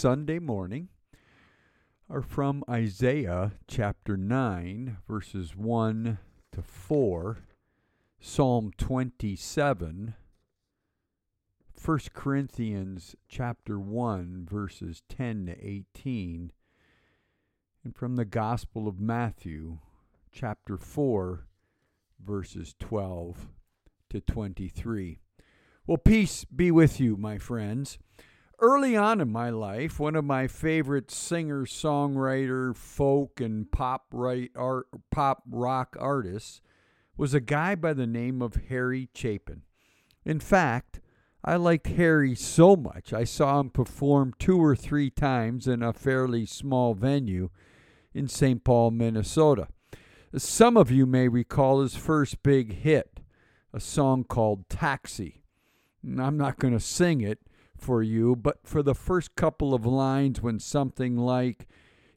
Sunday morning are from Isaiah chapter 9, verses 1 to 4, Psalm 27, 1 Corinthians chapter 1, verses 10 to 18, and from the Gospel of Matthew chapter 4, verses 12 to 23. Well, peace be with you, my friends. Early on in my life, one of my favorite singer, songwriter, folk, and pop, right art, pop rock artists was a guy by the name of Harry Chapin. In fact, I liked Harry so much I saw him perform two or three times in a fairly small venue in St. Paul, Minnesota. Some of you may recall his first big hit, a song called Taxi. I'm not going to sing it for you, but for the first couple of lines, when something like,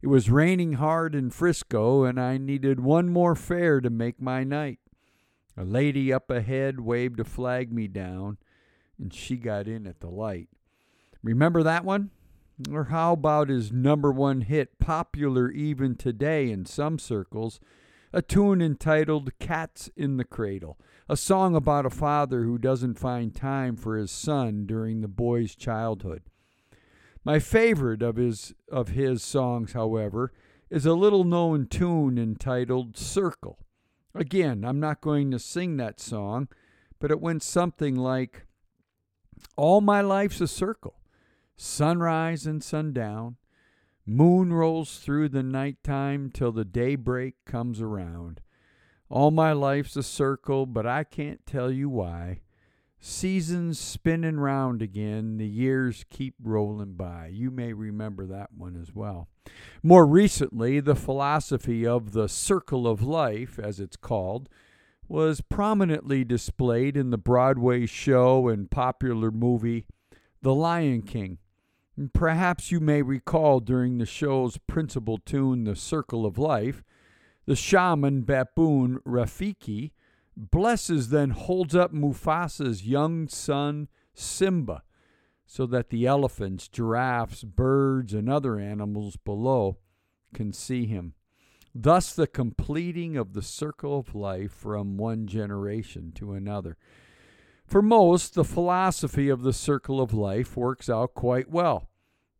It was raining hard in Frisco, and I needed one more fare to make my night. A lady up ahead waved to flag me down, and she got in at the light. Remember that one? Or how about his number one hit, popular even today in some circles, a tune entitled Cats in the Cradle? a song about a father who doesn't find time for his son during the boy's childhood. My favorite of his of his songs, however, is a little known tune entitled Circle. Again, I'm not going to sing that song, but it went something like All my life's a circle, sunrise and sundown. Moon rolls through the night time till the daybreak comes around. All my life's a circle, but I can't tell you why. Seasons spinning round again, the years keep rolling by. You may remember that one as well. More recently, the philosophy of the circle of life, as it's called, was prominently displayed in the Broadway show and popular movie The Lion King. Perhaps you may recall during the show's principal tune, The Circle of Life, the shaman baboon Rafiki blesses, then holds up Mufasa's young son Simba so that the elephants, giraffes, birds, and other animals below can see him. Thus, the completing of the circle of life from one generation to another. For most, the philosophy of the circle of life works out quite well.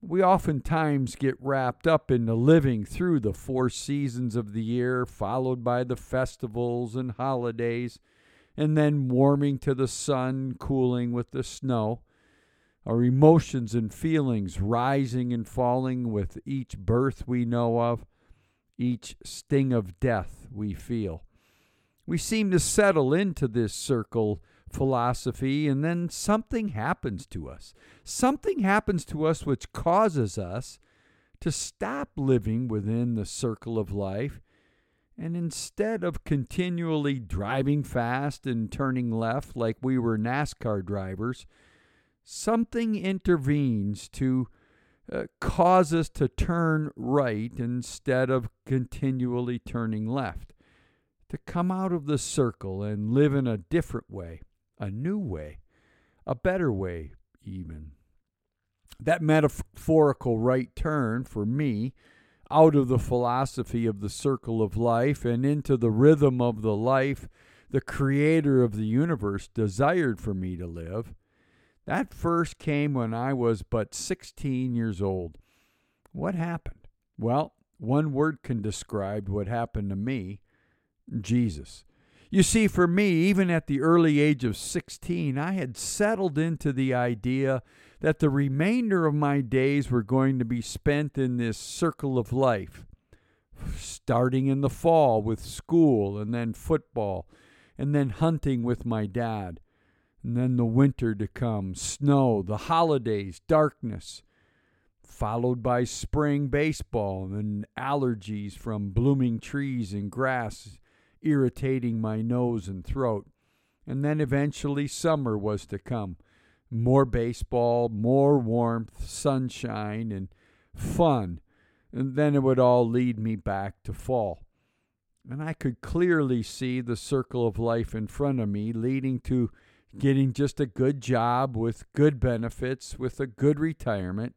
We oftentimes get wrapped up in the living through the four seasons of the year, followed by the festivals and holidays, and then warming to the sun, cooling with the snow. Our emotions and feelings rising and falling with each birth we know of, each sting of death we feel. We seem to settle into this circle philosophy, and then something happens to us. Something happens to us which causes us to stop living within the circle of life. And instead of continually driving fast and turning left like we were NASCAR drivers, something intervenes to uh, cause us to turn right instead of continually turning left, to come out of the circle and live in a different way a new way, a better way, even. That metaphorical right turn for me out of the philosophy of the circle of life and into the rhythm of the life the creator of the universe desired for me to live, that first came when I was but 16 years old. What happened? Well, one word can describe what happened to me Jesus. You see, for me, even at the early age of 16, I had settled into the idea that the remainder of my days were going to be spent in this circle of life, starting in the fall with school and then football and then hunting with my dad. And then the winter to come, snow, the holidays, darkness, followed by spring baseball and allergies from blooming trees and grass irritating my nose and throat. And then eventually summer was to come. More baseball, more warmth, sunshine, and fun. And then it would all lead me back to fall. And I could clearly see the circle of life in front of me leading to getting just a good job with good benefits, with a good retirement,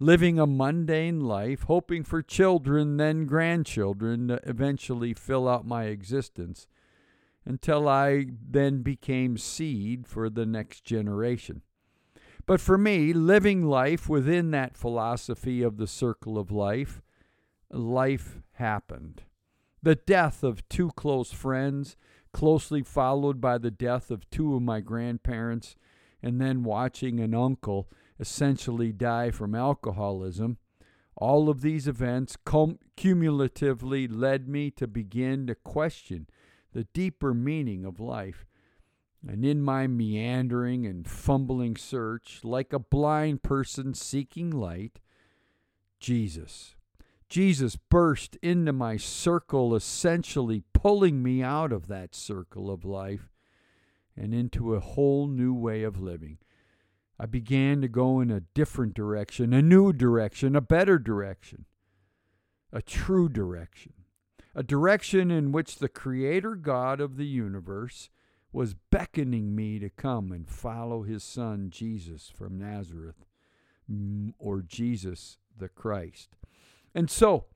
living a mundane life, hoping for children, then grandchildren to eventually fill out my existence, until I then became seed for the next generation. But for me, living life within that philosophy of the circle of life, life happened. The death of two close friends, closely followed by the death of two of my grandparents, and then watching an uncle essentially die from alcoholism. All of these events cum- cumulatively led me to begin to question the deeper meaning of life. And in my meandering and fumbling search, like a blind person seeking light, Jesus, Jesus burst into my circle, essentially pulling me out of that circle of life and into a whole new way of living. I began to go in a different direction, a new direction, a better direction, a true direction, a direction in which the Creator God of the universe was beckoning me to come and follow His Son, Jesus from Nazareth, mm, or Jesus the Christ. And so,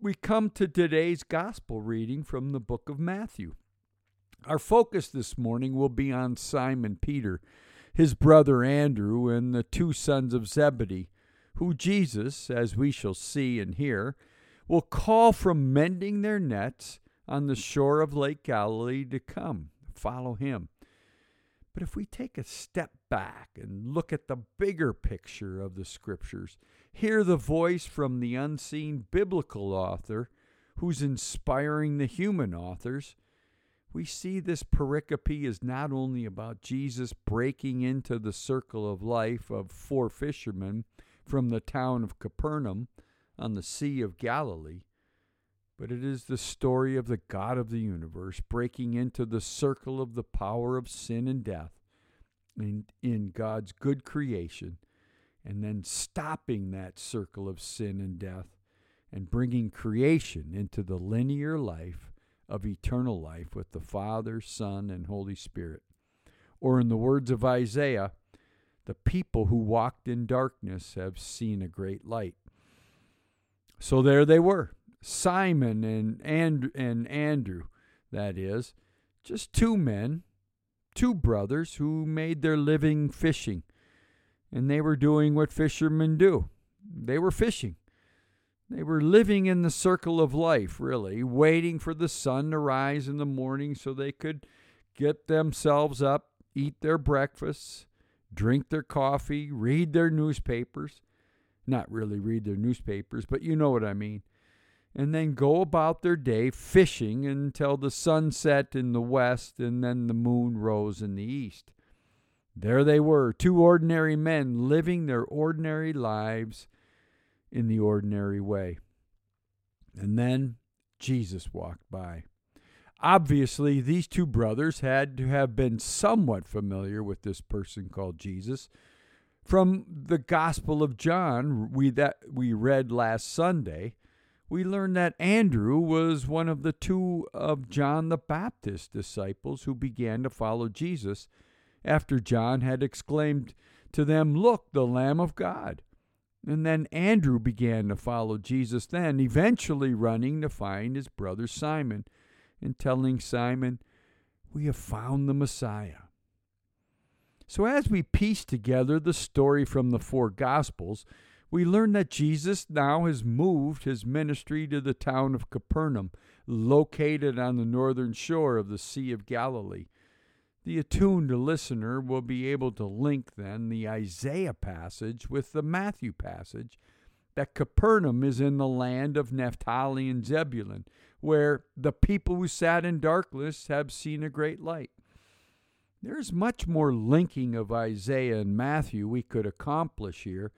we come to today's gospel reading from the book of Matthew. Our focus this morning will be on Simon Peter his brother Andrew, and the two sons of Zebedee, who Jesus, as we shall see and hear, will call from mending their nets on the shore of Lake Galilee to come, follow him. But if we take a step back and look at the bigger picture of the scriptures, hear the voice from the unseen biblical author who's inspiring the human authors, we see this pericope is not only about Jesus breaking into the circle of life of four fishermen from the town of Capernaum on the Sea of Galilee, but it is the story of the God of the universe breaking into the circle of the power of sin and death in, in God's good creation, and then stopping that circle of sin and death and bringing creation into the linear life of eternal life with the Father, Son, and Holy Spirit. Or, in the words of Isaiah, the people who walked in darkness have seen a great light. So there they were, Simon and, and, and Andrew, that is, just two men, two brothers who made their living fishing. And they were doing what fishermen do they were fishing. They were living in the circle of life, really, waiting for the sun to rise in the morning so they could get themselves up, eat their breakfasts, drink their coffee, read their newspapers. Not really read their newspapers, but you know what I mean. And then go about their day fishing until the sun set in the west and then the moon rose in the east. There they were, two ordinary men living their ordinary lives in the ordinary way. And then Jesus walked by. Obviously, these two brothers had to have been somewhat familiar with this person called Jesus. From the Gospel of John, we that we read last Sunday, we learned that Andrew was one of the two of John the Baptist's disciples who began to follow Jesus after John had exclaimed to them, Look, the Lamb of God. And then Andrew began to follow Jesus, then, eventually running to find his brother Simon and telling Simon, We have found the Messiah. So, as we piece together the story from the four Gospels, we learn that Jesus now has moved his ministry to the town of Capernaum, located on the northern shore of the Sea of Galilee. The attuned listener will be able to link then the Isaiah passage with the Matthew passage that Capernaum is in the land of Naphtali and Zebulun, where the people who sat in darkness have seen a great light. There's much more linking of Isaiah and Matthew we could accomplish here,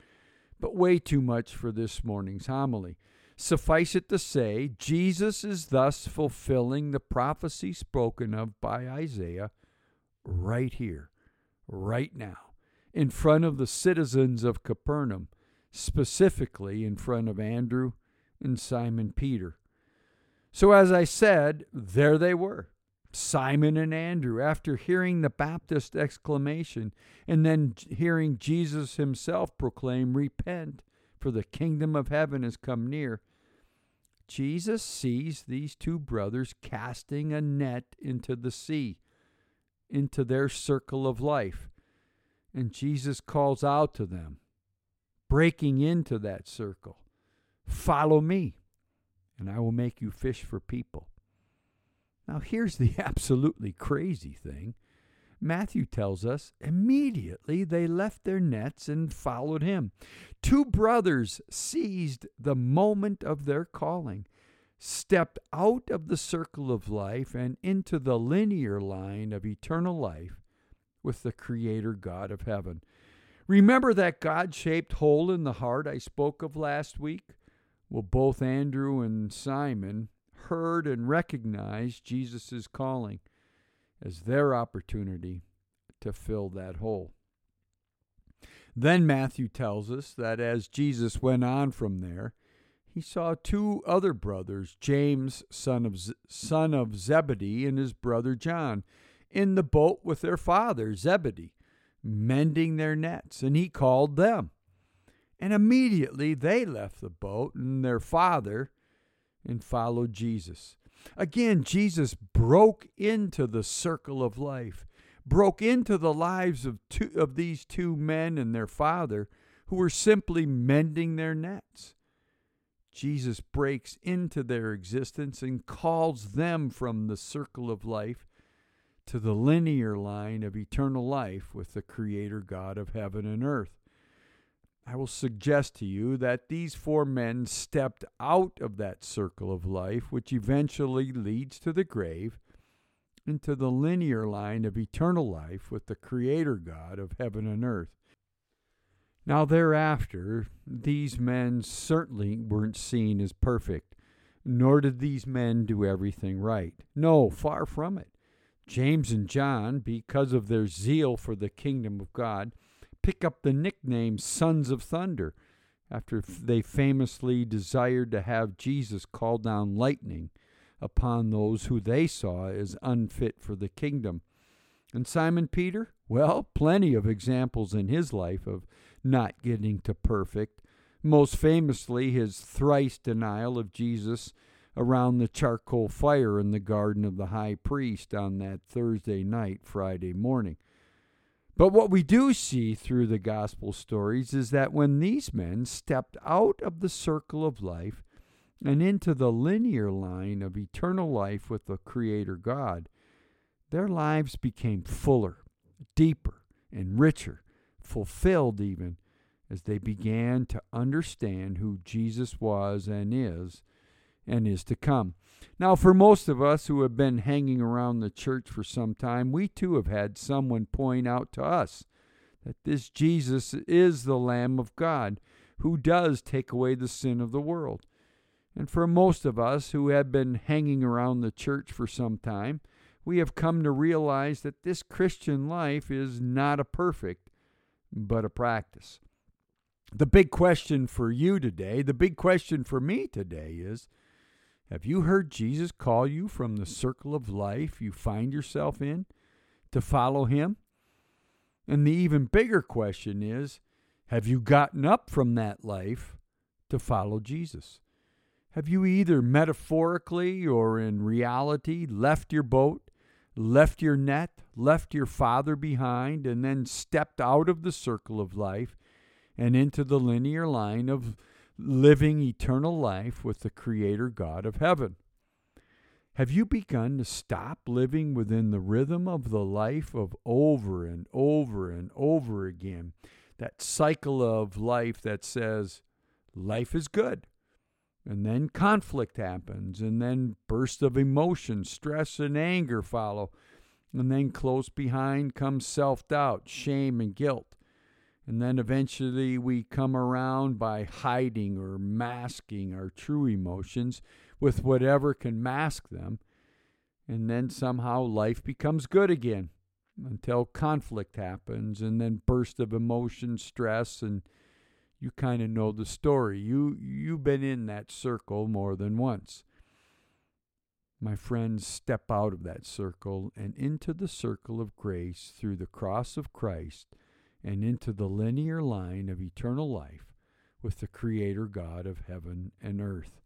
but way too much for this morning's homily. Suffice it to say, Jesus is thus fulfilling the prophecy spoken of by Isaiah right here, right now, in front of the citizens of Capernaum, specifically in front of Andrew and Simon Peter. So, as I said, there they were, Simon and Andrew, after hearing the Baptist exclamation and then hearing Jesus himself proclaim, Repent, for the kingdom of heaven has come near. Jesus sees these two brothers casting a net into the sea, into their circle of life. And Jesus calls out to them, breaking into that circle Follow me, and I will make you fish for people. Now, here's the absolutely crazy thing Matthew tells us immediately they left their nets and followed him. Two brothers seized the moment of their calling, stepped out of the circle of life and into the linear line of eternal life with the Creator God of heaven. Remember that God shaped hole in the heart I spoke of last week? Well, both Andrew and Simon heard and recognized Jesus' calling as their opportunity to fill that hole. Then Matthew tells us that as Jesus went on from there, he saw two other brothers, James, son of, Z- son of Zebedee, and his brother John, in the boat with their father, Zebedee, mending their nets, and he called them. And immediately they left the boat and their father and followed Jesus. Again, Jesus broke into the circle of life, broke into the lives of two of these two men and their father who were simply mending their nets. Jesus breaks into their existence and calls them from the circle of life to the linear line of eternal life with the Creator God of heaven and earth. I will suggest to you that these four men stepped out of that circle of life, which eventually leads to the grave, into the linear line of eternal life with the Creator God of heaven and earth. Now, thereafter, these men certainly weren't seen as perfect, nor did these men do everything right. No, far from it. James and John, because of their zeal for the kingdom of God, pick up the nickname Sons of Thunder after they famously desired to have Jesus call down lightning upon those who they saw as unfit for the kingdom. And Simon Peter? Well, plenty of examples in his life of not getting to perfect. Most famously, his thrice denial of Jesus around the charcoal fire in the garden of the high priest on that Thursday night, Friday morning. But what we do see through the gospel stories is that when these men stepped out of the circle of life and into the linear line of eternal life with the Creator God, their lives became fuller, deeper, and richer, fulfilled even, as they began to understand who Jesus was and is and is to come. Now, for most of us who have been hanging around the church for some time, we too have had someone point out to us that this Jesus is the Lamb of God who does take away the sin of the world. And for most of us who have been hanging around the church for some time, we have come to realize that this Christian life is not a perfect, but a practice. The big question for you today, the big question for me today is have you heard Jesus call you from the circle of life you find yourself in to follow him? And the even bigger question is have you gotten up from that life to follow Jesus? Have you either metaphorically or in reality left your boat, left your net, left your father behind, and then stepped out of the circle of life and into the linear line of living eternal life with the Creator God of heaven. Have you begun to stop living within the rhythm of the life of over and over and over again? That cycle of life that says life is good. And then conflict happens, and then bursts of emotion, stress, and anger follow. And then close behind comes self doubt, shame, and guilt. And then eventually we come around by hiding or masking our true emotions with whatever can mask them. And then somehow life becomes good again until conflict happens and then burst of emotion, stress, and you kind of know the story. You you've been in that circle more than once. My friends, step out of that circle and into the circle of grace through the cross of Christ and into the linear line of eternal life with the Creator God of heaven and earth.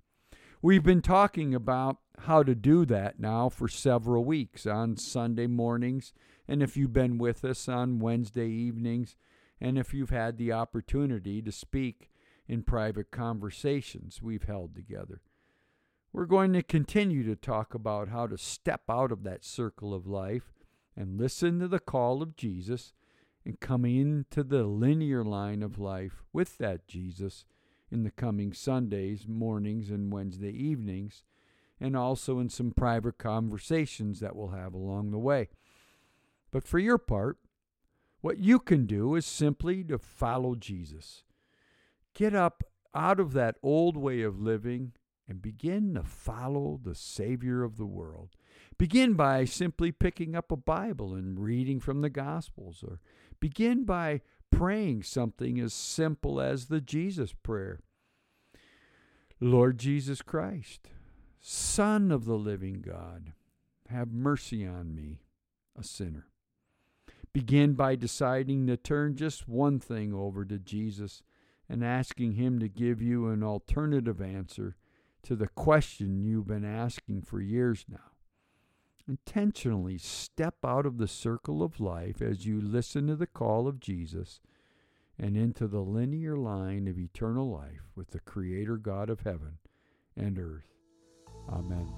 We've been talking about how to do that now for several weeks on Sunday mornings, and if you've been with us on Wednesday evenings, and if you've had the opportunity to speak in private conversations we've held together. We're going to continue to talk about how to step out of that circle of life and listen to the call of Jesus and come into the linear line of life with that Jesus in the coming Sundays, mornings, and Wednesday evenings, and also in some private conversations that we'll have along the way. But for your part, what you can do is simply to follow Jesus. Get up out of that old way of living and begin to follow the Savior of the world. Begin by simply picking up a Bible and reading from the Gospels, or begin by praying something as simple as the Jesus prayer Lord Jesus Christ, Son of the living God, have mercy on me, a sinner. Begin by deciding to turn just one thing over to Jesus and asking Him to give you an alternative answer to the question you've been asking for years now. Intentionally step out of the circle of life as you listen to the call of Jesus and into the linear line of eternal life with the Creator God of heaven and earth. Amen.